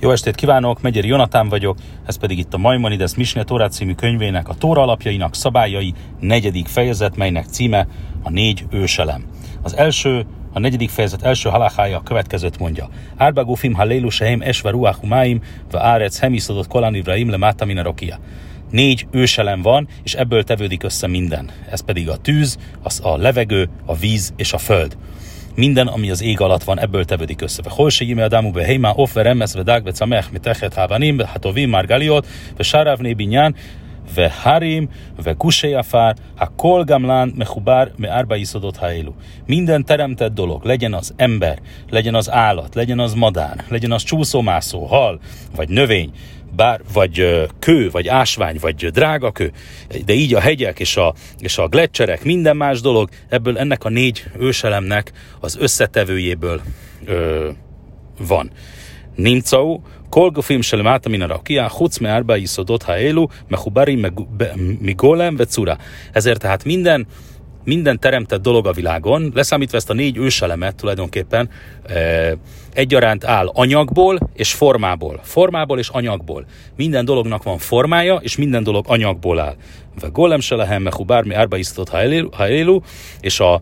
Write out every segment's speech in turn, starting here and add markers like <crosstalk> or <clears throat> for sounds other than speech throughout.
Jó estét kívánok, Megyeri Jonatán vagyok, ez pedig itt a Maimonides Misne Torá című könyvének a Tóra alapjainak szabályai negyedik fejezet, melynek címe a négy őselem. Az első, a negyedik fejezet első halachája a következőt mondja. Árba gufim hallélu sehem esve ruach umáim, ve árec hemiszodott kolan ivraim mátamina rokia. Négy őselem van, és ebből tevődik össze minden. Ez pedig a tűz, az a levegő, a víz és a föld minden, ami az ég alatt van, ebből tevődik össze. Ve hol ime adamu be heima of ve remes ve dag ve camech mit echet habanim, hatovim margaliot, ve sárav binyan, ve harim, ve kusei afár, ha kol gamlán mechubár me árba iszodott haélu. Minden teremtett dolog, legyen az ember, legyen az állat, legyen az madár, legyen az csúszómászó, hal, vagy növény, bár, vagy kő, vagy ásvány, vagy drága kő, de így a hegyek és a, és a gletszerek, minden más dolog, ebből ennek a négy őselemnek az összetevőjéből ö, van. Nimcau, כל גופים שלמטה מן הרקיע, חוץ מארבע יסודות האלו, מחוברים מגולם וצורה. Ezért tehát minden minden teremtett dolog a világon, leszámítva ezt a négy őselemet tulajdonképpen e, egyaránt áll anyagból és formából. Formából és anyagból. Minden dolognak van formája, és minden dolog anyagból áll. Ve golem se lehem mehu bármi árba isztott ha és a,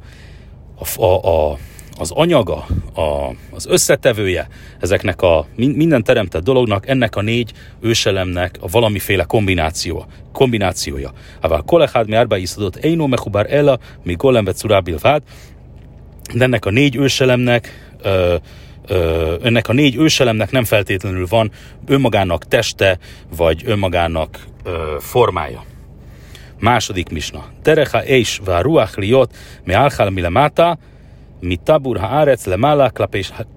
a, a, a az anyaga, a, az összetevője ezeknek a minden teremtett dolognak, ennek a négy őselemnek a valamiféle kombináció, kombinációja. Ával kolechad mi árba iszadott eino mechubar ella, mi golem vecurábil vád, de ennek a négy őselemnek ö, ö, ennek a négy őselemnek nem feltétlenül van önmagának teste, vagy önmagának ö, formája. Második misna. Terecha és vá liot me alchal milemata, mitabur haaretz lemala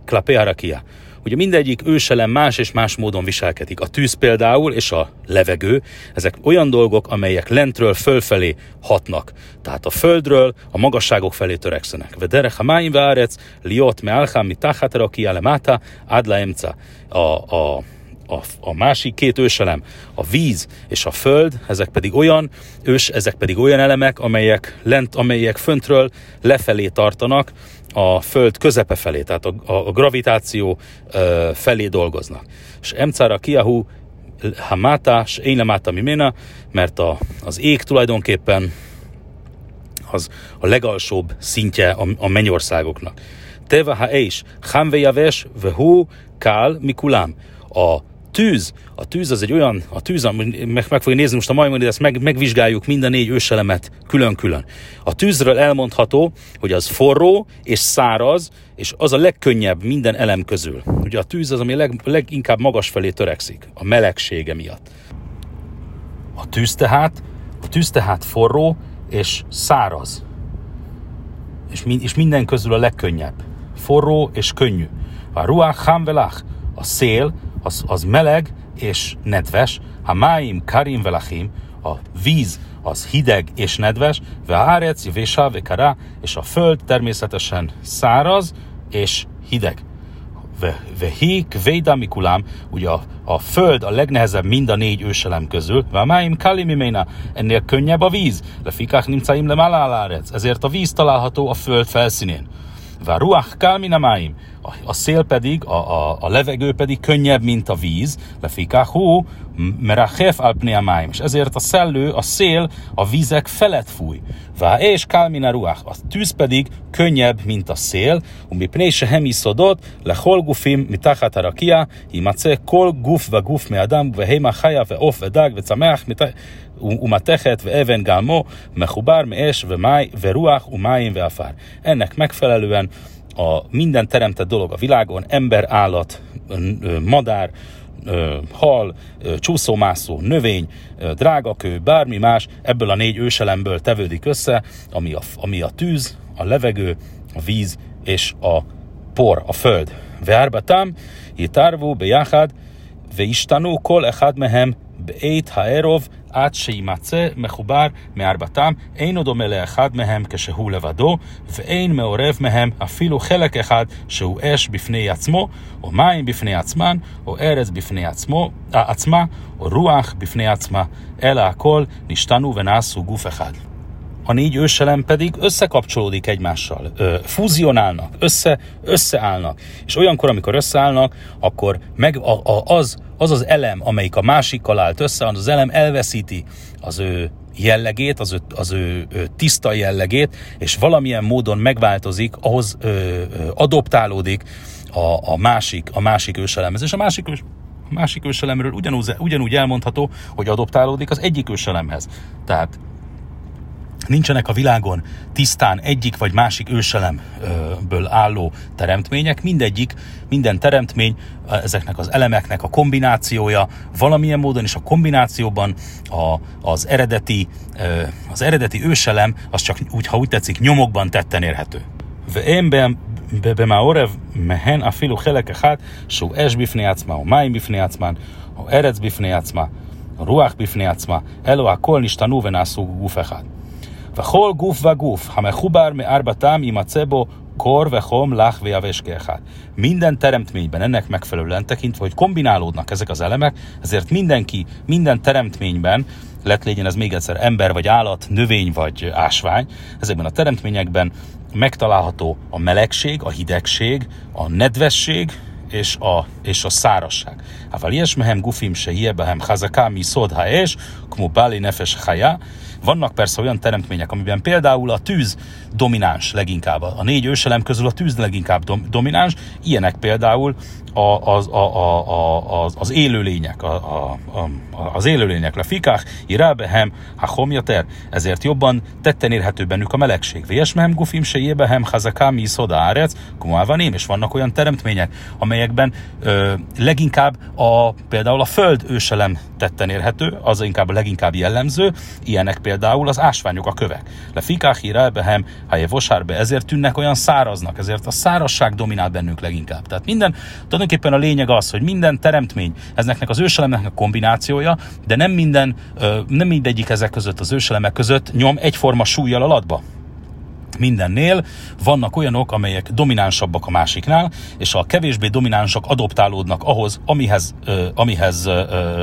klapé harakia. Ugye mindegyik őselem más és más módon viselkedik. A tűz például és a levegő, ezek olyan dolgok, amelyek lentről fölfelé hatnak. Tehát a földről a magasságok felé törekszenek. Vedere hamáim várec, liot me alcham mi tachatarakia lemata, adla emca. A, a a, a másik két őselem, a víz és a föld, ezek pedig olyan ős, ezek pedig olyan elemek, amelyek lent, amelyek föntről lefelé tartanak, a föld közepe felé, tehát a, a, a gravitáció ö, felé dolgoznak. És emcára kiahu hamata, és én máta mimena, mert a, az ég tulajdonképpen az a legalsóbb szintje a, a mennyországoknak. Teva ha és, hamve javes, vehu, kál, mikulám. A tűz, a tűz az egy olyan, a tűz, meg, meg fogja nézni most a majmoni, ezt meg, megvizsgáljuk minden négy őselemet külön-külön. A tűzről elmondható, hogy az forró és száraz, és az a legkönnyebb minden elem közül. Ugye a tűz az, ami leg, leginkább magas felé törekszik, a melegsége miatt. A tűz tehát, a tűz tehát forró és száraz. És, és minden közül a legkönnyebb. Forró és könnyű. A ruach hamvelach, a szél, az, az meleg és nedves, ha máim karim velachim, a víz az hideg és nedves, ve árec, vésa, ve és a föld természetesen száraz és hideg. Vehi kvéda mikulám, ugye a, a föld a legnehezebb mind a négy őselem közül, ve máim kalimiména, ennél könnyebb a víz, lefikák nimcaim le malálárec, ezért a víz található a föld felszínén. Varuach kalminamáim A szél pedig, a, a, a levegő pedig könnyebb, mint a víz. Lefikahu merachef alpneamáim. És ezért a szellő, a szél a vízek felett fúj. Vá és kalmina ruach. A tűz pedig könnyebb, mint a szél. Umi pnése hemiszodot, le hol gufim mitachat harakia, himace kol guf ve guf me adam, ve heima chaya ve of ve dag ve tzameach ומתכת ואבן גלמו, מחובר מאש וmáj, ורוח ומים ועפר. Ennek megfelelően a minden teremtett dolog a világon, ember, állat, madár, hal, csúszómászó, növény, drágakő, bármi más, ebből a négy őselemből tevődik össze, ami a, ami a tűz, a levegő, a víz és a por, a föld. Veárbatám, jitarvú, bejáhád, ve kol echad mehem, beit haerov, עד שימצא מחובר מארבעתם, אינו דומה לאחד מהם כשהוא לבדו, ואין מעורב מהם אפילו חלק אחד שהוא אש בפני עצמו, או מים בפני עצמן, או ארץ בפני עצמו, עצמה, או רוח בפני עצמה, אלא הכל נשתנו ונעשו גוף אחד. A négy őselem pedig összekapcsolódik egymással, ö, fúzionálnak, össze, összeállnak. És olyankor, amikor összeállnak, akkor meg a, a, az, az az elem, amelyik a másikkal állt össze, az, az elem elveszíti az ő jellegét, az ő, az ő, ő tiszta jellegét, és valamilyen módon megváltozik, ahhoz ö, ö, adoptálódik a, a, másik, a másik őselemhez. És a másik, ős, másik őselemről ugyanúgy, ugyanúgy elmondható, hogy adoptálódik az egyik őselemhez. Tehát nincsenek a világon tisztán egyik vagy másik őselemből álló teremtmények, mindegyik, minden teremtmény ezeknek az elemeknek a kombinációja valamilyen módon, és a kombinációban a, az eredeti, az eredeti őselem, az csak úgy, ha úgy tetszik, nyomokban tetten érhető. במעורב מהן אפילו חלק אחד שהוא אש בפני עצמה, או מים בפני עצמן, או ארץ בפני עצמה, או רוח בפני עצמה, אלו הכל נשתנו ונעשו גוף אחד. וכל גוף וגוף המחובר מארבעתם יימצא bó kor, vechom, lach, vejaves hát. Minden teremtményben ennek megfelelően tekintve, hogy kombinálódnak ezek az elemek, ezért mindenki, minden teremtményben, lett legyen ez még egyszer ember, vagy állat, növény, vagy ásvány, ezekben a teremtményekben megtalálható a melegség, a hidegség, a nedvesség, és a, és a szárasság. אבל יש מהם גופים שיהיה בהם חזקה מיסוד האש, כמו בעלי נפש חיה, vannak persze olyan teremtmények, amiben például a tűz domináns leginkább. A négy őselem közül a tűz leginkább domináns, ilyenek például a, az, a, a, a, az élőlények, a, a, a, az élőlények, le fikák, irábehem, ha homjater, ezért jobban tetten érhető bennük a melegség. Vésmehem gufim se jébehem, hazakámi szoda árec, kumálvaném, és vannak olyan teremtmények, amelyekben ö, leginkább a, például a föld őselem tetten érhető, az inkább a leginkább jellemző, ilyenek például az ásványok, a kövek. Le fikák, irábehem, ha vosárbe, ezért tűnnek olyan száraznak, ezért a szárazság dominál bennük leginkább. Tehát minden, tulajdonképpen a lényeg az, hogy minden teremtmény, ezeknek az őselemnek a kombinációja, de nem minden, nem mindegyik ezek között az őselemek között nyom egyforma súlyjal alatba mindennél vannak olyanok, amelyek dominánsabbak a másiknál, és a kevésbé dominánsak adoptálódnak ahhoz, amihez, uh, amihez uh,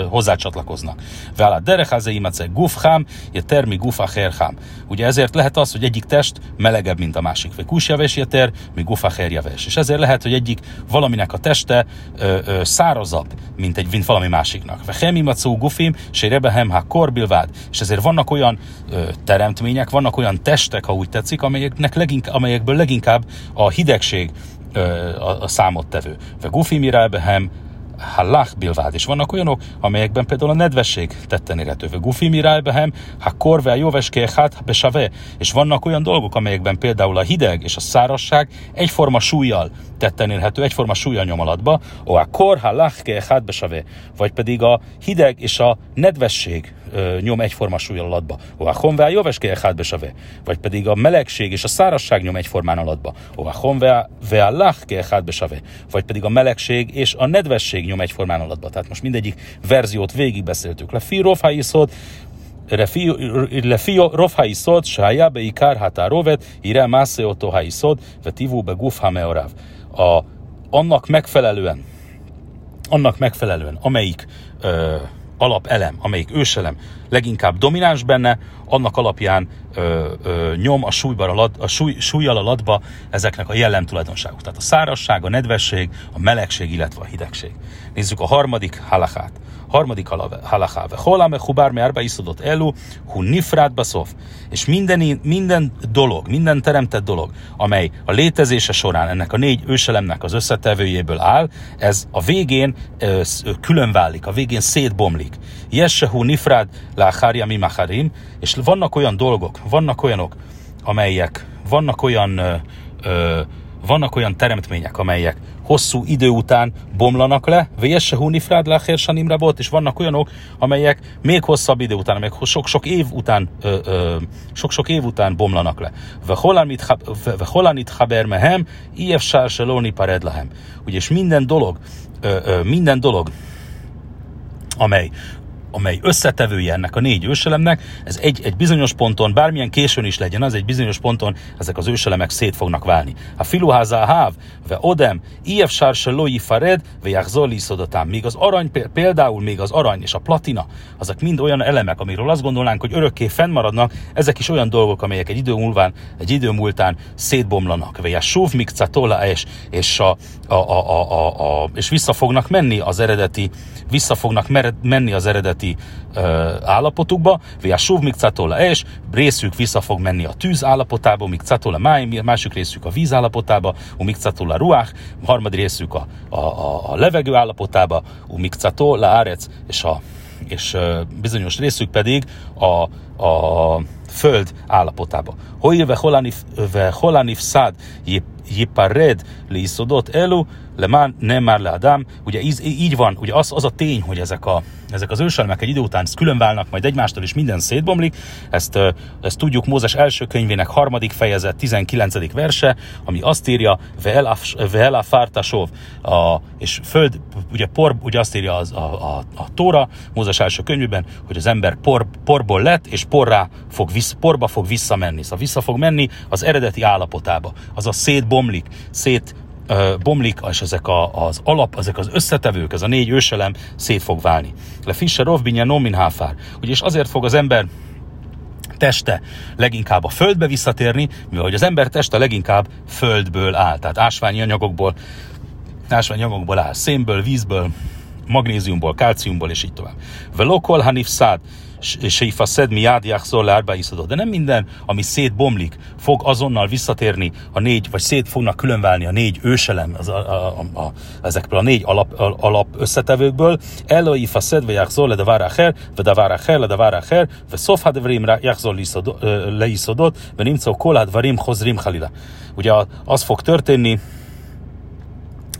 hozzácsatlakoznak. Vele dereháze imace gufhám, je termi gufacherhám. Ugye ezért lehet az, hogy egyik test melegebb, mint a másik. Vagy kusjaves jeter, mi gufacherjaves. És ezért lehet, hogy egyik valaminek a teste ö, ö, szárazabb, mint egy mint valami másiknak. Ve hemimacó gufim, se rebehem ha korbilvád. És ezért vannak olyan ö, teremtmények, vannak olyan testek, ha úgy tetszik, amelyek amelyeknek leginkább, amelyekből leginkább a hidegség a, a számottevő. Ve gufi mirelbehem, halach bilvád, és vannak olyanok, amelyekben például a nedvesség tetten érhető. Gufi mirálbehem, ha korve jóveské hát besave, és vannak olyan dolgok, amelyekben például a hideg és a szárasság egyforma súlyjal tetten érhető, egyforma súlyjal nyom alatba, o a kor halach hát besave, vagy pedig a hideg és a nedvesség ö, nyom egyforma súlyjal alatba. O a honve jóveské hát besave, vagy pedig a melegség és a szárasság nyom egyformán alatba. O a honve ve lach hát besave, vagy pedig a melegség és a nedvesség nyom egyformán alatba. Tehát most mindegyik verziót végigbeszéltük. Le fi rofha iszod, לפי רוב היסוד שהיה בעיקר התערובת, יראה מעשה אותו היסוד וטיבו בגוף המעורב. A, annak megfelelően, annak megfelelően, amelyik ö, alapelem, amelyik őselem leginkább domináns benne, annak alapján ö, ö, nyom a, súlybar alatt, a súly, súlyjal alatba ezeknek a jellemtulajdonságok. Tehát a szárasság, a nedvesség, a melegség, illetve a hidegség. Nézzük a harmadik halachát. Harmadik halacháve. Holá me hubár me árba iszodott elu, hu nifrát baszof. És minden, minden dolog, minden teremtett dolog, amely a létezése során ennek a négy őselemnek az összetevőjéből áll, ez a végén ö, külön válik, a végén szétbomlik. Jessehu nifrád láhárja mi maharim, és vannak olyan dolgok, vannak olyanok, amelyek, vannak olyan ö, ö, vannak olyan teremtmények, amelyek hosszú idő után bomlanak le, Vésse Hunifrád Lacher Sanimrabot, és vannak olyanok, amelyek még hosszabb idő után, amelyek sok-sok év után sok-sok év után bomlanak le. Veholanit Haber Mehem, Iefsár Seloni Pared Lahem. Ugye, és minden dolog, ö, ö, minden dolog, amely amely összetevője ennek a négy őselemnek, ez egy, egy bizonyos ponton, bármilyen későn is legyen, az egy bizonyos ponton ezek az őselemek szét fognak válni. A filuháza háv, ve odem, ief sárse loi fared, ve jachzoli szodotám. Míg az arany, például még az arany és a platina, azok mind olyan elemek, amiről azt gondolnánk, hogy örökké fennmaradnak, ezek is olyan dolgok, amelyek egy idő múlván, egy idő múltán szétbomlanak. Ve súv mikcatola és, és, a, a, a, a, a, a, és vissza fognak menni az eredeti, vissza fognak menni az eredeti uh, állapotukba, a suv mikcatola és részük vissza fog menni a tűz állapotába, mikcatola máj, másik részük a víz állapotába, mikcatola ruach, harmadik részük a, a, a, a levegő állapotába, mikcatola árec, és a és uh, bizonyos részük pedig a, a föld állapotába. Hogy ve holanif szád jipared li iszodot elu, le nem már le Adam. Ugye így, így van, ugye az, az a tény, hogy ezek, a, ezek az őselmek egy idő után külön válnak majd egymástól, és minden szétbomlik. Ezt, ezt tudjuk Mózes első könyvének harmadik fejezet, 19. verse, ami azt írja, Veela Fártasov, a, és föld, ugye, por, ugye azt írja az, a, a, a Tóra, Mózes első könyvében, hogy az ember por, porból lett, és porrá fog, visz, porba fog visszamenni. Szóval vissza fog menni az eredeti állapotába. Az a szétbomlik, szét bomlik, és ezek a, az alap, ezek az összetevők, ez a négy őselem szét fog válni. Le Fischer Rovbinja Nomin Háfár. Ugyis azért fog az ember teste leginkább a földbe visszatérni, mivel hogy az ember teste leginkább földből áll, tehát ásványi anyagokból, ásványi anyagokból áll, szénből, vízből, magnéziumból, kálciumból, és így tovább. Velokol hanif szád, Seifa mi jachzol lárba iszadó. De nem minden, ami szétbomlik, fog azonnal visszatérni a négy, vagy szét fognak különválni a négy őselem az, a, a, a, a, ezekből a négy alap, alap összetevőkből. Eloi faszed, ve jachzol le davár acher, ve davár acher, le davár acher, ve szof hadevrim jachzol leiszodott, ve nimcó kolad varim hozrim halila. Ugye az fog történni,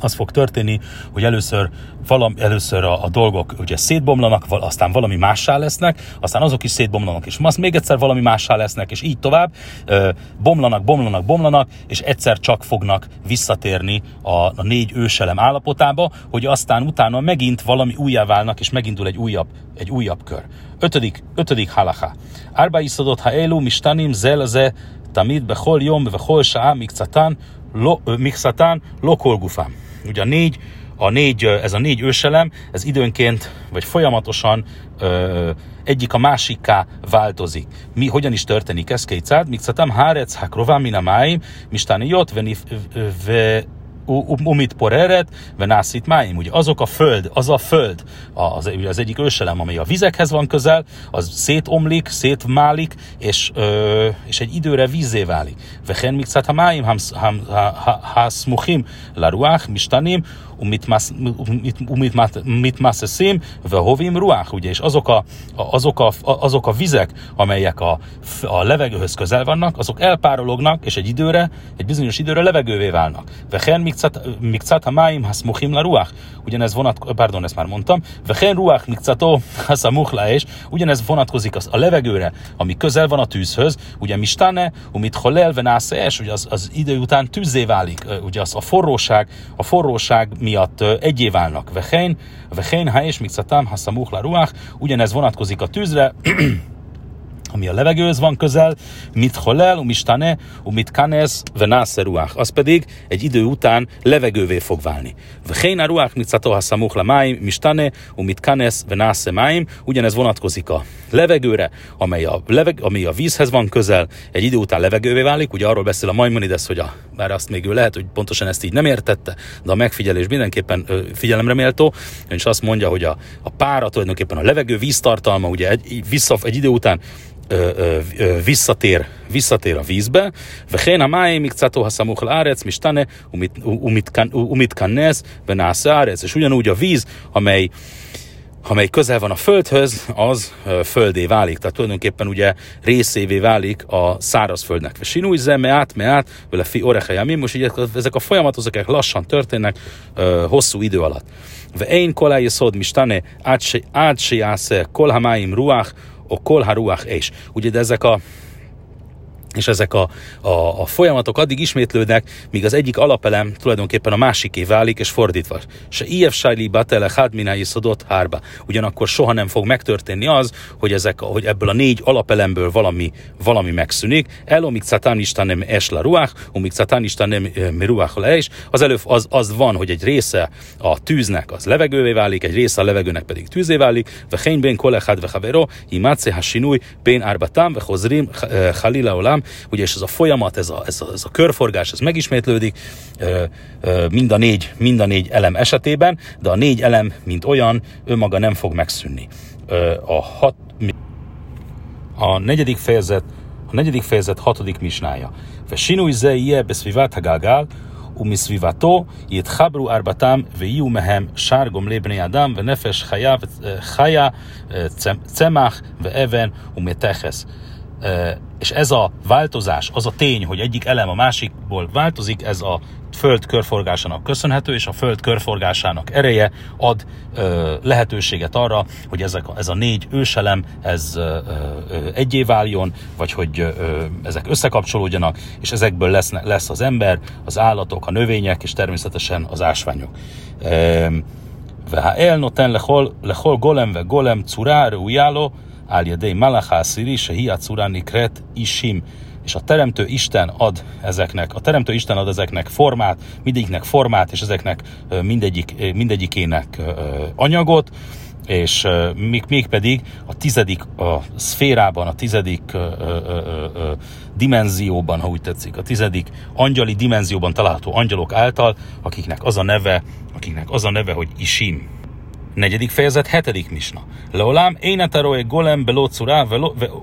az fog történni, hogy először, valami, először a, a dolgok ugye szétbomlanak, aztán valami mássá lesznek, aztán azok is szétbomlanak, és azt még egyszer valami mássá lesznek, és így tovább, ö, bomlanak, bomlanak, bomlanak, és egyszer csak fognak visszatérni a, a négy őselem állapotába, hogy aztán utána megint valami újjá válnak, és megindul egy újabb, egy újabb kör. Ötödik, ötödik halacha. Árba iszodott ha elu mistanim zelze tamid bechol jom bechol saa mikcatán lo, mikcatán lokol gufám. Ugye a négy, a négy, ez a négy őselem, ez időnként, vagy folyamatosan ö, egyik a másikká változik. Mi, hogyan is történik ez kétszád? Mikcatam hárec hakrová minamáim, mistáni jött, umit poreret, venászit máim. Ugye azok a föld, az a föld, az, az egyik őselem, amely a vizekhez van közel, az szétomlik, szétmálik, és, ö, és egy időre vízé válik. Vehen mikcát ha máim, ha smuchim laruach, mistanim, umit masszeszim, hovim ruach, ugye, és azok a, azok, a, azok a vizek, amelyek a, a levegőhöz közel vannak, azok elpárolognak, és egy időre, egy bizonyos időre levegővé válnak. Vehen mikcat ha máim haszmuchim la ruach, ugyanez vonat, pardon, ezt már mondtam, vehen ruach mikcato haszamuch la és, ugyanez vonatkozik az, a levegőre, ami közel van a tűzhöz, ugye mistane, umit holel venásze es, ugye az, az idő után tűzzé válik, ugye az a forróság, a forróság miatt egyé válnak. Vechein, vechein, ha és mikcatam, ha szamuch ruach, ugyanez vonatkozik a tűzre, <clears throat> ami a levegőhöz van közel, mit holel, umistane, umit kanez, venásze ruach. Az pedig egy idő után levegővé fog válni. Vechén a ruach, mit szatoha szamuch la máim, mistane, umit kanez, venásze máim. Ugyanez vonatkozik a levegőre, amely a, leveg, amely a vízhez van közel, egy idő után levegővé válik. Ugye arról beszél a Maimonides, hogy a, bár azt még ő lehet, hogy pontosan ezt így nem értette, de a megfigyelés mindenképpen ö, figyelemre méltó, és azt mondja, hogy a, a pára tulajdonképpen a levegő víztartalma, ugye egy, vissza, egy idő után visszatér, visszatér a vízbe, וכן המים מקצתו הסמוך לארץ משתנה ומתכנס ונעשה הארץ, és ugyanúgy a víz, amely amely közel van a földhöz, az földé válik. Tehát tulajdonképpen ugye részévé válik a szárazföldnek. Sinúj zeme át, me át, vele fi mi most ugye ezek a folyamatok, ezek lassan történnek hosszú idő alatt. Ve én kolá szod mistane, át se jásze kol hamáim ruach, a kol haruach és. Ugye de ezek a és ezek a, a, a folyamatok addig ismétlődnek, míg az egyik alapelem tulajdonképpen a másiké válik, és fordítva. Se ilyef sajli batele hadminái szodott hárba. Ugyanakkor soha nem fog megtörténni az, hogy, ezek, hogy ebből a négy alapelemből valami, valami megszűnik. Elomik catán isten nem esla ruach, umik catán isten nem mi ruach le is. Az előbb az, az van, hogy egy része a tűznek az levegővé válik, egy része a levegőnek pedig tűzé válik. Ve ben kolechad ve havero, imáce ha sinúj, ben árbatám, ve hozrim, halila olam, ugye, és ez a folyamat, ez a, ez a, ez a körforgás, ez megismétlődik ö, ö, mind, a négy, mind a négy elem esetében, de a négy elem, mint olyan, önmaga nem fog megszűnni. Ö, a, hat, a negyedik fejezet, a negyedik fejezet hatodik misnája. ושינוי זה יהיה בסביבת הגלגל, ומסביבתו יתחברו ארבעתם ויהיו מהם שער גומלי בני אדם ונפש חיה, חיה צמח ואבן ומתכס és ez a változás, az a tény, hogy egyik elem a másikból változik, ez a föld körforgásának köszönhető, és a föld körforgásának ereje ad ö, lehetőséget arra, hogy ezek a, ez a négy őselem, ez ö, ö, egyé váljon, vagy hogy ö, ezek összekapcsolódjanak, és ezekből lesz, lesz az ember, az állatok, a növények, és természetesen az ásványok. והאל נותן לכל, לכל גולם וגולם צורה ראויה לו Áljadei Malachá Sziri, Sehi Acurani Kret Isim, és a Teremtő Isten ad ezeknek, a Teremtő Isten ad ezeknek formát, mindegyiknek formát, és ezeknek mindegyik, mindegyikének anyagot, és még, még pedig a tizedik a szférában, a tizedik ö, ö, ö, dimenzióban, ha úgy tetszik, a tizedik angyali dimenzióban található angyalok által, akiknek az a neve, akiknek az a neve, hogy Isim. Negyedik fejezet, hetedik misna. Leolám, én eteroe golem beló curá,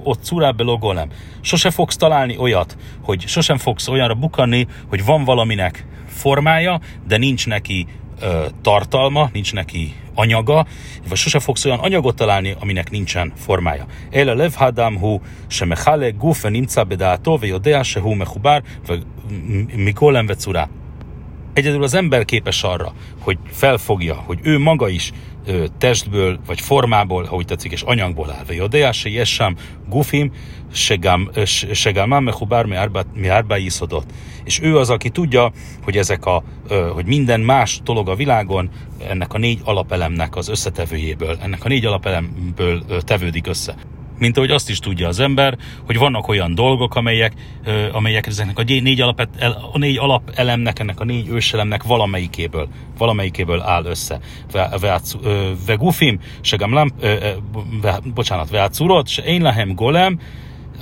ott curá beló golem. Sose fogsz találni olyat, hogy sosem fogsz olyanra bukanni, hogy van valaminek formája, de nincs neki ö, tartalma, nincs neki anyaga, vagy sose fogsz olyan anyagot találni, aminek nincsen formája. Ele lev hadam hu se mechale guf ve nimca bedátó, ve jodea se hu mechubár, ve mikolem ve curá. Egyedül az ember képes arra, hogy felfogja, hogy ő maga is testből, vagy formából, ahogy tetszik, és anyagból áll. ויודע שיש שם גופים שגם מחובר מארבע יסודות. És ő az, aki tudja, hogy ezek a, ö, hogy minden más dolog a világon ennek a négy alapelemnek az összetevőjéből, ennek a négy alapelemből ö, tevődik össze mint ahogy azt is tudja az ember, hogy vannak olyan dolgok, amelyek, amelyek ezeknek a négy, alap, a négy alapelemnek, ennek a négy őselemnek valamelyikéből, valamelyikéből áll össze. Ve gufim, se gamlam, bocsánat, ve se én lehem golem,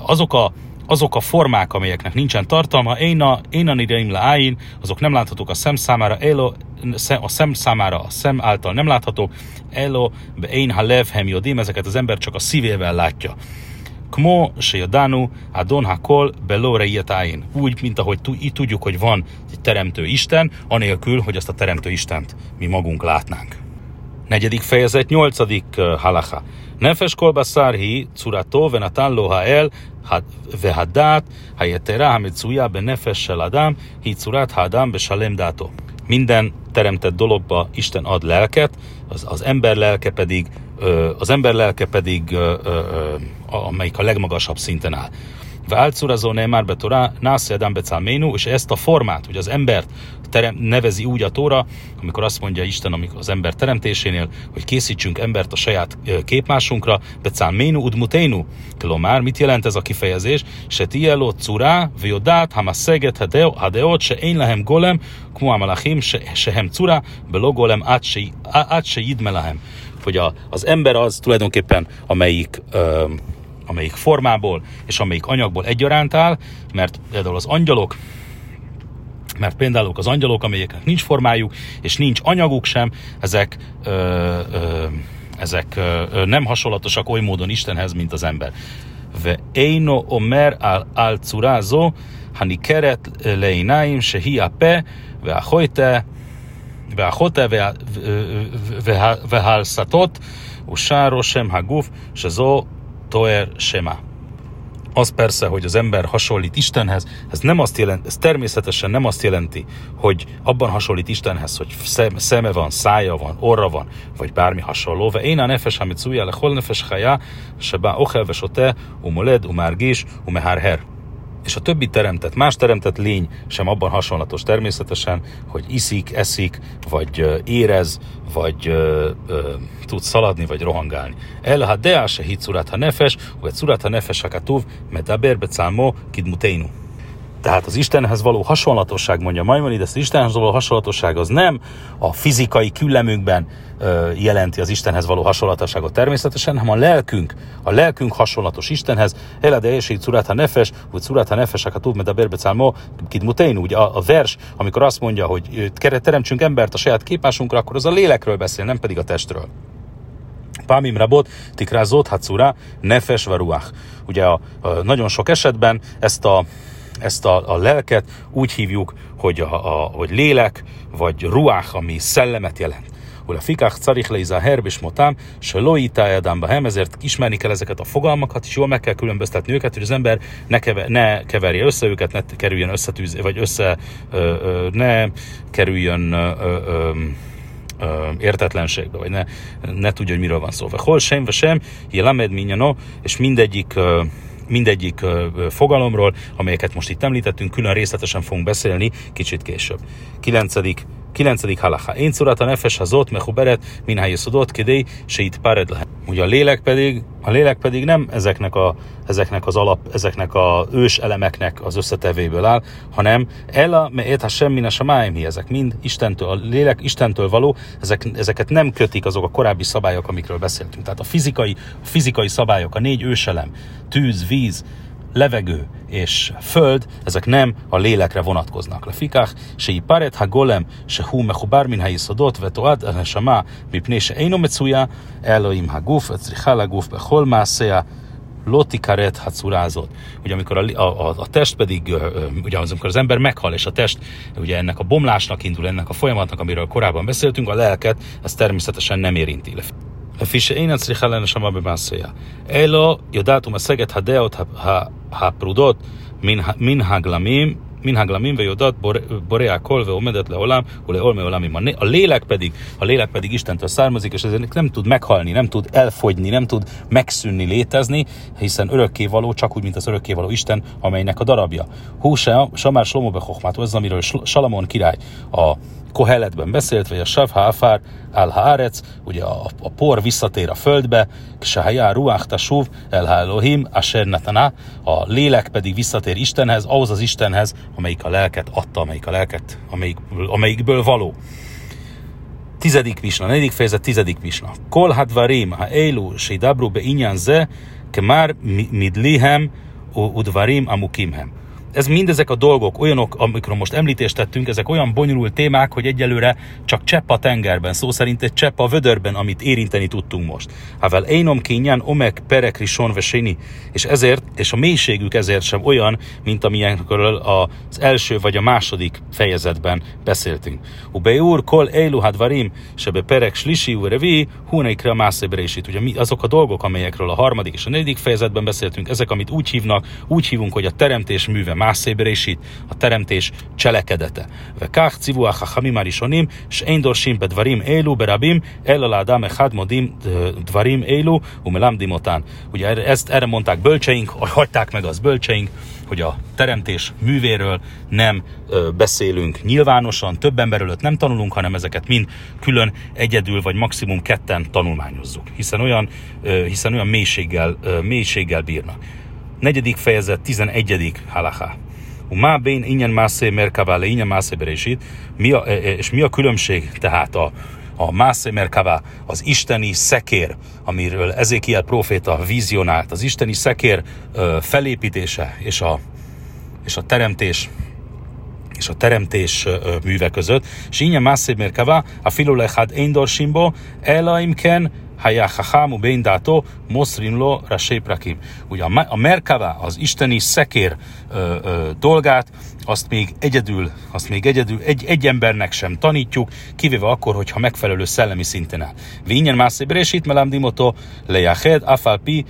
azok a azok a formák, amelyeknek nincsen tartalma, én a, én a nireim áin, azok nem láthatók a szem számára, elo, a szem számára a szem által nem láthatók, elo, be én ha levhem jodim, ezeket az ember csak a szívével látja. Kmo se jadanu, adon hakol beló reietáin. Úgy, mint ahogy így tudjuk, hogy van egy teremtő Isten, anélkül, hogy azt a teremtő Istent mi magunk látnánk. Negyedik fejezet, nyolcadik uh, halacha. נפש כל בשר היא צורתו ונתן לו האל והדעת היתרה המצויה בנפש של אדם היא צורת האדם בשלם דעתו. Minden teremtett dologba Isten ad lelket, az, az ember lelke pedig, az ember lelke pedig, amelyik a legmagasabb szinten áll. Válcurazó már betorá, nász Adam becálménu, és ezt a formát, hogy az embert terem, nevezi úgy a Tóra, amikor azt mondja Isten amikor az ember teremtésénél, hogy készítsünk embert a saját képmásunkra, becálménu udmuténu. már mit jelent ez a kifejezés? Se tielo curá, viodát, hamaszeget hadeot, se én lehem golem, kuamalachim, se hem curá, belogolem, át se jidmelahem. Hogy a, az ember az tulajdonképpen, amelyik ö, amelyik formából és amelyik anyagból egyaránt áll, mert például az angyalok, mert például az angyalok, amelyeknek nincs formájuk, és nincs anyaguk sem, ezek, ö, ö, ezek ö, nem hasonlatosak oly módon Istenhez, mint az ember. Ve eino omer al, al curázo, hani keret leinaim, se hi a pe, ve a hojte, ve a hote, ve a szatot, usáro sem haguf, se zo Toer Shema. Az persze, hogy az ember hasonlít Istenhez, ez nem azt jelenti, ez természetesen nem azt jelenti, hogy abban hasonlít Istenhez, hogy szeme van, szája van, orra van, vagy bármi hasonló. Ve én a nefes, amit szújja le, hol nefes haja, se bá ochel ve sote, umoled, umárgis, umehárher. És a többi teremtett, más teremtett lény sem abban hasonlatos természetesen, hogy iszik, eszik, vagy érez, vagy ö, ö, tud szaladni, vagy rohangálni. El ha se hit ha nefes, vagy szurat ha nefes hakatuv, medaber becámó kidmuténu. Tehát az Istenhez való hasonlatosság, mondja Maimonides, az Istenhez való hasonlatosság az nem a fizikai küllemünkben ö, jelenti az Istenhez való hasonlatosságot természetesen, hanem a lelkünk, a lelkünk hasonlatos Istenhez. Elade és így curátha nefes, vagy curátha nefes, hát tud, mert a berbecálmó, kidmutein, ugye a, a, vers, amikor azt mondja, hogy teremtsünk embert a saját képásunkra, akkor az a lélekről beszél, nem pedig a testről. Pámim rabot, tikrázót, hacura, nefes varuach. Ugye a, a, nagyon sok esetben ezt a ezt a, a lelket úgy hívjuk, hogy, a, a, hogy lélek, vagy ruach, ami szellemet jelent. a fikach carich leiza herb és motám, se loita hem, ezért ismerni kell ezeket a fogalmakat, és jól meg kell különböztetni őket, hogy az ember ne, kever, ne keverje össze őket, ne kerüljön összetűz, vagy össze, ö, ö, ne kerüljön ö, ö, ö, értetlenségbe, vagy ne, ne tudja, hogy miről van szó. Hol sem, sem, jelamed minyano, és mindegyik ö, mindegyik fogalomról, amelyeket most itt említettünk, külön részletesen fogunk beszélni kicsit később. Kilencedik 9. halacha. Én a nefes hazot, mechuberet, minha yesodot, kedély, se itt páred lehet. Ugye a lélek pedig, a lélek pedig nem ezeknek, a, ezeknek az alap, ezeknek a ős elemeknek az összetevéből áll, hanem ella me et semmi mi ezek mind Istentől, a lélek Istentől való, ezek, ezeket nem kötik azok a korábbi szabályok, amikről beszéltünk. Tehát a fizikai, a fizikai szabályok, a négy őselem, tűz, víz, levegő és föld, ezek nem a lélekre vonatkoznak. Lefikach, se iparet ha golem, se hu mechubar min haisodot, vetoad el hashama, mipné se eino metsuya, Elohim ha guf, etzricha la guf, bechol mászea, Loti karet hacurázott. Ugye amikor a, a, a test pedig, ugye amikor az ember meghal, és a test ugye ennek a bomlásnak indul, ennek a folyamatnak, amiről korábban beszéltünk, a lelket, ez természetesen nem érinti. לפי שאינה צריכה לנשמה במעשיה, אלא יודעת ומשיגת הדעות הפרודות מן, מן הגלמים min haglamim ve boreá kol ve omedet le olam, ule olme olamim. A lélek pedig, a lélek pedig Istentől származik, és ezért nem tud meghalni, nem tud elfogyni, nem tud megszűnni, létezni, hiszen örökkévaló, csak úgy, mint az örökkévaló Isten, amelynek a darabja. Húsa, Samár Slomobe Hochmát, ez amiről Salamon király a Koheletben beszélt, vagy a Savha Afár al Haaretz, ugye a, a por visszatér a földbe, Ksahaya Ruach Tashuv El Elohim Asher Natana, a lélek pedig visszatér Istenhez, ahhoz az Istenhez, amelyik a lelket adta, amelyik a lelket, amelyik, amelyikből való. Tizedik misna, negyedik fejezet, tizedik misna. Kol hadvarim ha elu shidabru be inyan ze, kemár midlihem udvarim amukimhem ez mindezek a dolgok olyanok, amikről most említést tettünk, ezek olyan bonyolult témák, hogy egyelőre csak csepp a tengerben, szó szerint egy csepp a vödörben, amit érinteni tudtunk most. Havel énom kényen omek perekri sonvesini, és ezért, és a mélységük ezért sem olyan, mint amilyenről az első vagy a második fejezetben beszéltünk. Ubeur kol eilu hadvarim, sebe perek slisi urevi, hunaikre mászébresít. Ugye mi azok a dolgok, amelyekről a harmadik és a negyedik fejezetben beszéltünk, ezek, amit úgy hívnak, úgy hívunk, hogy a teremtés műve Mászé Berésít, a teremtés cselekedete. Vekach civuach hachamim arishonim, s endorsim bedvarim élu berabim, el alá dám echad modim dvarim élu, umelamdim otán. Ugye ezt erre mondták bölcseink, hogy hagyták meg az bölcseink, hogy a teremtés művéről nem beszélünk nyilvánosan, több ember előtt nem tanulunk, hanem ezeket mind külön egyedül vagy maximum ketten tanulmányozzuk, hiszen olyan, hiszen olyan mélységgel, mélységgel bírnak negyedik fejezet, 11. halaká. Má bén ingyen mászé merkavá ingyen mászé berésít, mi a, e, e, és mi a különbség tehát a, a mászé merkavá, az isteni szekér, amiről Ezékiel proféta vizionált, az isteni szekér felépítése és a, és a teremtés és a teremtés műve között. És ingyen mászé merkavá, a filolechad én simbo, elaimken Haya Hachamu Bein Dato Moszrin Lo Rasé Prakim. Ugye a Merkava, az isteni szekér ö, ö, dolgát, azt még egyedül, azt még egyedül egy, egy embernek sem tanítjuk, kivéve akkor, hogyha megfelelő szellemi szinten áll. Vényen mászé brésít melám dimoto, lejached afalpi,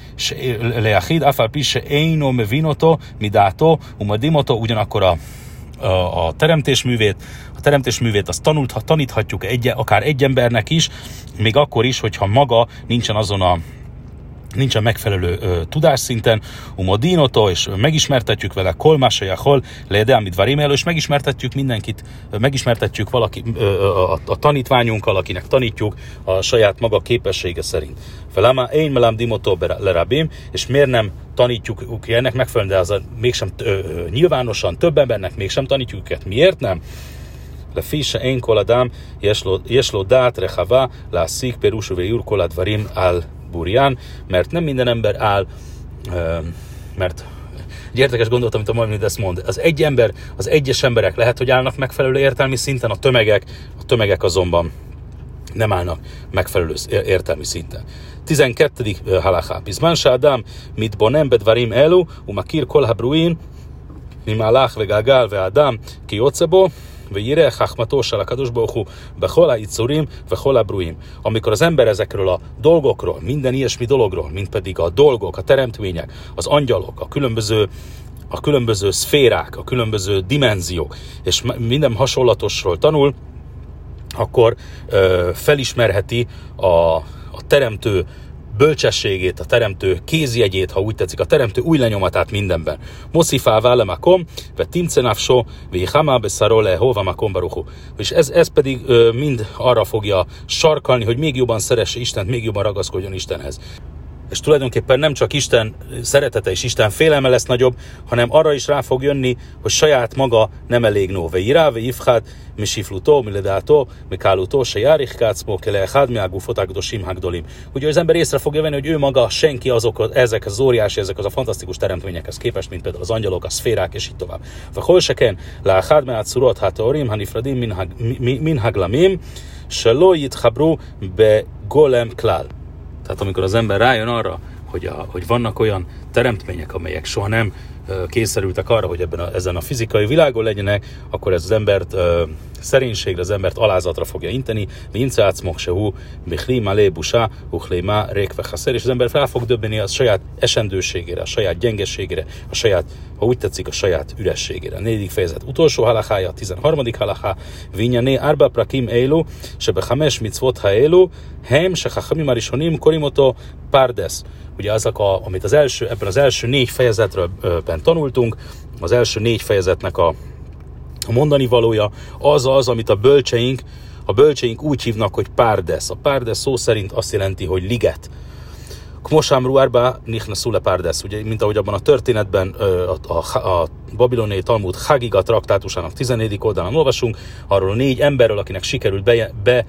lejachid afalpi se eino mevinoto, midáto, umadimoto, ugyanakkor a a, a teremtésművét, a teremtésművét azt tanult, taníthatjuk egy, akár egy embernek is, még akkor is, hogyha maga nincsen azon a nincsen megfelelő ö, tudásszinten, umodinoto, és megismertetjük vele kolmásajáhol, leedelmit varimelo, és megismertetjük mindenkit, megismertetjük valaki, ö, a, a tanítványunkkal, akinek tanítjuk a saját maga képessége szerint. Felama én melám dimoto lerabim, és miért nem tanítjuk ki ennek megfelelően, de az a, mégsem ö, ö, nyilvánosan több embernek mégsem tanítjuk őket. Miért nem? לפי שאין כל אדם יש לו, יש לו דעת רחבה להסיק פירוש וביאור כל הדברים על burján, mert nem minden ember áll, mert egy érdekes gondolat, amit a Maimonides ezt mond. Az egy ember, az egyes emberek lehet, hogy állnak megfelelő értelmi szinten, a tömegek, a tömegek azonban nem állnak megfelelő értelmi szinten. 12. halaká. Bizmán sádám, mit bonem bedvarim elu, umakir kolhabruin, mi malach vegagál veadám, ki ocebo, vére hachmatósal a kadusbóhú, behola itzurim, behola bruim. Amikor az ember ezekről a dolgokról, minden ilyesmi dologról, mint pedig a dolgok, a teremtmények, az angyalok, a különböző a különböző szférák, a különböző dimenziók, és minden hasonlatosról tanul, akkor ö, felismerheti a, a teremtő bölcsességét, a teremtő kézjegyét, ha úgy tetszik, a teremtő új lenyomatát mindenben. Moszifá vále makom, ve timcenafso, ve hama beszarole hova makom baruchu. És ez, ez pedig ö, mind arra fogja sarkalni, hogy még jobban szeresse Istent, még jobban ragaszkodjon Istenhez és tulajdonképpen nem csak Isten szeretete és Isten félelme lesz nagyobb, hanem arra is rá fog jönni, hogy saját maga nem elég no. Veirá, veifhát, mi siflutó, mi ledátó, mi kálutó, se járich kácmó, kele echad, mi águfot ágdosim hagdolim. Ugye az ember észre fogja venni, hogy ő maga senki azok, ezek az óriási, ezek az a fantasztikus teremtményekhez képest, mint például az angyalok, a szférák, és így tovább. Ve holseken, láhad, me átszurot, hát orim, hanifradim, min haglamim, se lo yitchabru be golem klál. Tehát amikor az ember rájön arra, hogy, a, hogy vannak olyan teremtmények, amelyek soha nem kényszerültek arra, hogy ebben a, ezen a fizikai világon legyenek, akkor ez az embert ö, szerénységre, az embert alázatra fogja inteni, Vincác Moksehu, Bichlima Lébusa, Uchléma Rékvechaszer, és az ember fel fog döbbeni a saját esendőségére, a saját gyengeségére, a saját, ha úgy tetszik, a saját ürességére. A negyedik fejezet utolsó halachája, a 13. halachá, Vinyané Arba Prakim Eilu, Sebe Hames Mitzvot Haelu, Hem, Se Arishonim, Korimoto, Pardes. Ugye azok, a, amit az első, ebben az első négy fejezetről tanultunk, az első négy fejezetnek a, a mondani valója az az, amit a bölcseink, a bölcseink úgy hívnak, hogy párdes. A párdes szó szerint azt jelenti, hogy liget. Kmosám ruárba nichna szule párdes. Ugye, mint ahogy abban a történetben a, a, a babiloniai Talmud Hagiga traktátusának 14. oldalán olvasunk, arról négy emberről, akinek sikerült be, be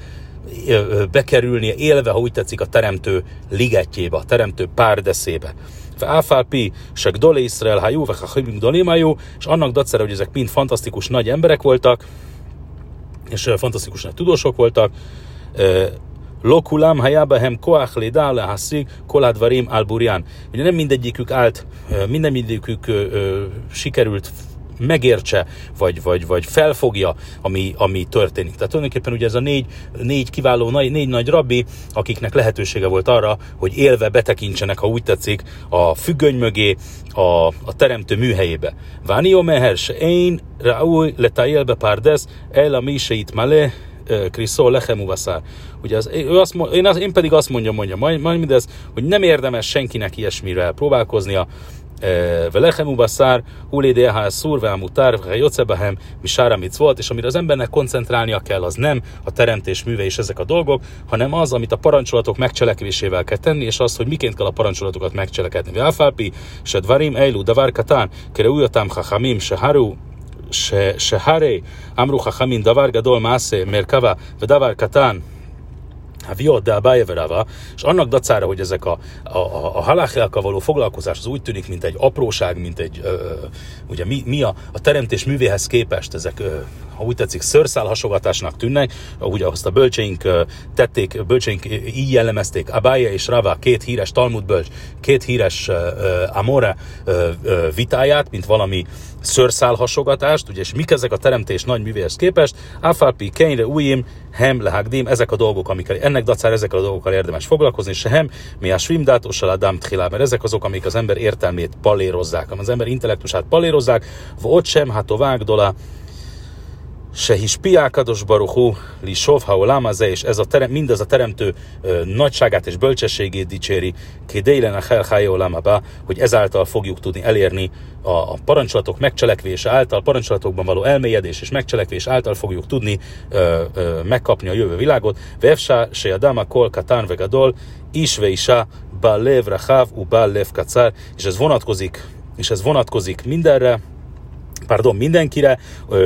bekerülnie, élve, ha úgy tetszik, a teremtő ligetjébe, a teremtő párdeszébe. Áfálpi, se Gdole Iszrael, Hajú, Vechachimim Dolimájú, és annak dacára, hogy ezek mind fantasztikus nagy emberek voltak, és fantasztikus nagy tudósok voltak, Lokulam hayabahem koach leda lehasig koládvarim alburian. Ugye nem mindegyikük állt, minden mindegyikük sikerült megértse, vagy, vagy, vagy felfogja, ami, ami történik. Tehát tulajdonképpen ugye ez a négy, négy kiváló, négy nagy rabbi, akiknek lehetősége volt arra, hogy élve betekintsenek, ha úgy tetszik, a függöny mögé, a, a teremtő műhelyébe. Vánio meher se én, raúj letajel párdes, el a mi se itt male, Kriszó vaszár. Ugye az, ő azt, én, az, én pedig azt mondjam, mondja majd, majd mindez, hogy nem érdemes senkinek ilyesmire próbálkoznia, Velechem ubaszár, hulédéhá szúr, velmutár, jocsebehem, misára volt, és amire az embernek koncentrálnia kell, az nem a teremtés műve és ezek a dolgok, hanem az, amit a parancsolatok megcselekvésével kell tenni, és az, hogy miként kell a parancsolatokat megcselekedni. Velfálpi, se dvarim eilu, davar katán, kere ujatam chachamim, se haru, שהרי אמרו חכמים דבר גדול מעשה מרכבה ודבר קטן de Abaye Verava, és annak dacára, hogy ezek a, a, a haláchiákkal való foglalkozás az úgy tűnik, mint egy apróság, mint egy, ö, ugye mi, mi a, a teremtés művéhez képest ezek, ö, ha úgy tetszik, szőrszál hasogatásnak tűnnek, ahogy azt a bölcseink tették, bölcseink így jellemezték, Abaye és Rava, két híres Talmud bölcs, két híres ö, Amore ö, ö, vitáját, mint valami szőrszálhasogatást, ugye, és mik ezek a teremtés nagy művéhez képest, Afalpi, Kényre, Ujim, Hem, Lehagdim, ezek a dolgok, amikkel ennek dacára ezekkel a dolgokkal érdemes foglalkozni, se Hem, mi a Svimdátos, Adam Tchilá, mert ezek azok, amik az ember értelmét palérozzák, az ember intellektusát palérozzák, ott sem, hát a vágdola, se is piákados baruchú, li sovha olámaze, és ez a terem, mindez a teremtő ö, nagyságát és bölcsességét dicséri, ki délen a helhája olámaba, hogy ezáltal fogjuk tudni elérni a, a parancsolatok megcselekvése által, parancsolatokban való elmélyedés és megcselekvés által fogjuk tudni ö, ö, megkapni a jövő világot. Vevsa se adama kol katán vegadol, isve isa balev rachav u balev kacár, és ez vonatkozik, és ez vonatkozik mindenre, pardon, mindenkire,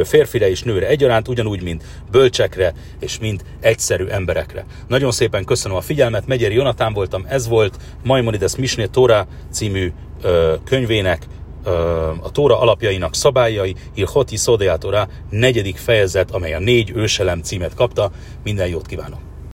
férfire és nőre egyaránt, ugyanúgy, mint bölcsekre és mint egyszerű emberekre. Nagyon szépen köszönöm a figyelmet, Megyeri Jonatán voltam, ez volt Maimonides Misné Tóra című könyvének a Tóra alapjainak szabályai, Ilhoti Szódeátora negyedik fejezet, amely a négy őselem címet kapta. Minden jót kívánok!